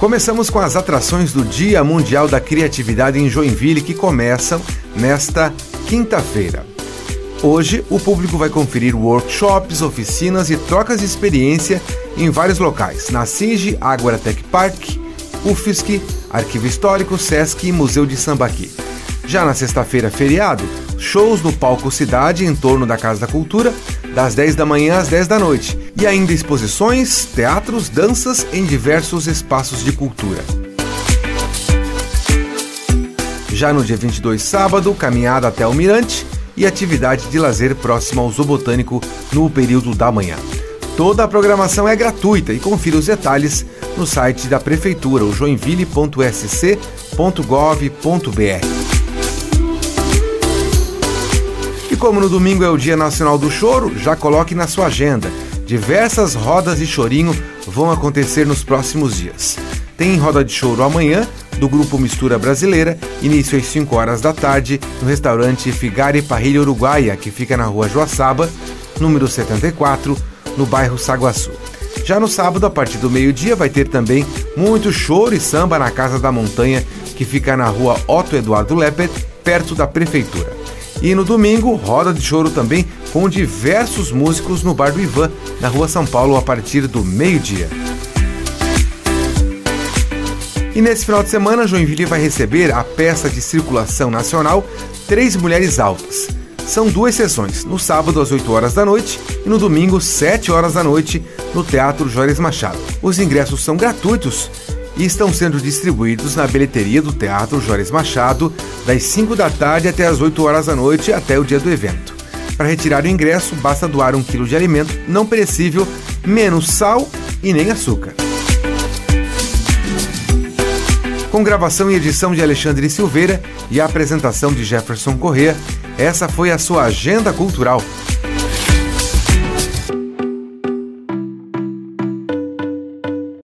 Começamos com as atrações do Dia Mundial da Criatividade em Joinville, que começam nesta quinta-feira. Hoje, o público vai conferir workshops, oficinas e trocas de experiência em vários locais, na SIG Agora Tech Park, UFSC, Arquivo Histórico, Sesc e Museu de Sambaqui. Já na sexta-feira, feriado, shows no Palco Cidade em torno da Casa da Cultura, das 10 da manhã às 10 da noite, e ainda exposições, teatros, danças em diversos espaços de cultura. Já no dia 22, sábado, caminhada até o Mirante e atividade de lazer próxima ao Zoobotânico no período da manhã. Toda a programação é gratuita e confira os detalhes no site da Prefeitura, o joinville.sc.gov.br. como no domingo é o Dia Nacional do Choro, já coloque na sua agenda. Diversas rodas de chorinho vão acontecer nos próximos dias. Tem roda de choro amanhã, do grupo Mistura Brasileira, início às 5 horas da tarde, no restaurante Figari Parrilha Uruguaia, que fica na rua Joaçaba, número 74, no bairro Saguaçu. Já no sábado, a partir do meio-dia, vai ter também muito choro e samba na Casa da Montanha, que fica na rua Otto Eduardo Lepet, perto da Prefeitura. E no domingo, roda de choro também com diversos músicos no Bar do Ivan, na Rua São Paulo, a partir do meio-dia. E nesse final de semana, Joinville vai receber a peça de circulação nacional Três Mulheres Altas. São duas sessões, no sábado às 8 horas da noite e no domingo, 7 horas da noite, no Teatro Jóias Machado. Os ingressos são gratuitos e estão sendo distribuídos na bilheteria do Teatro Jóris Machado, das 5 da tarde até as 8 horas da noite até o dia do evento. Para retirar o ingresso, basta doar um quilo de alimento não perecível, menos sal e nem açúcar. Com gravação e edição de Alexandre Silveira e a apresentação de Jefferson Corrêa, essa foi a sua agenda cultural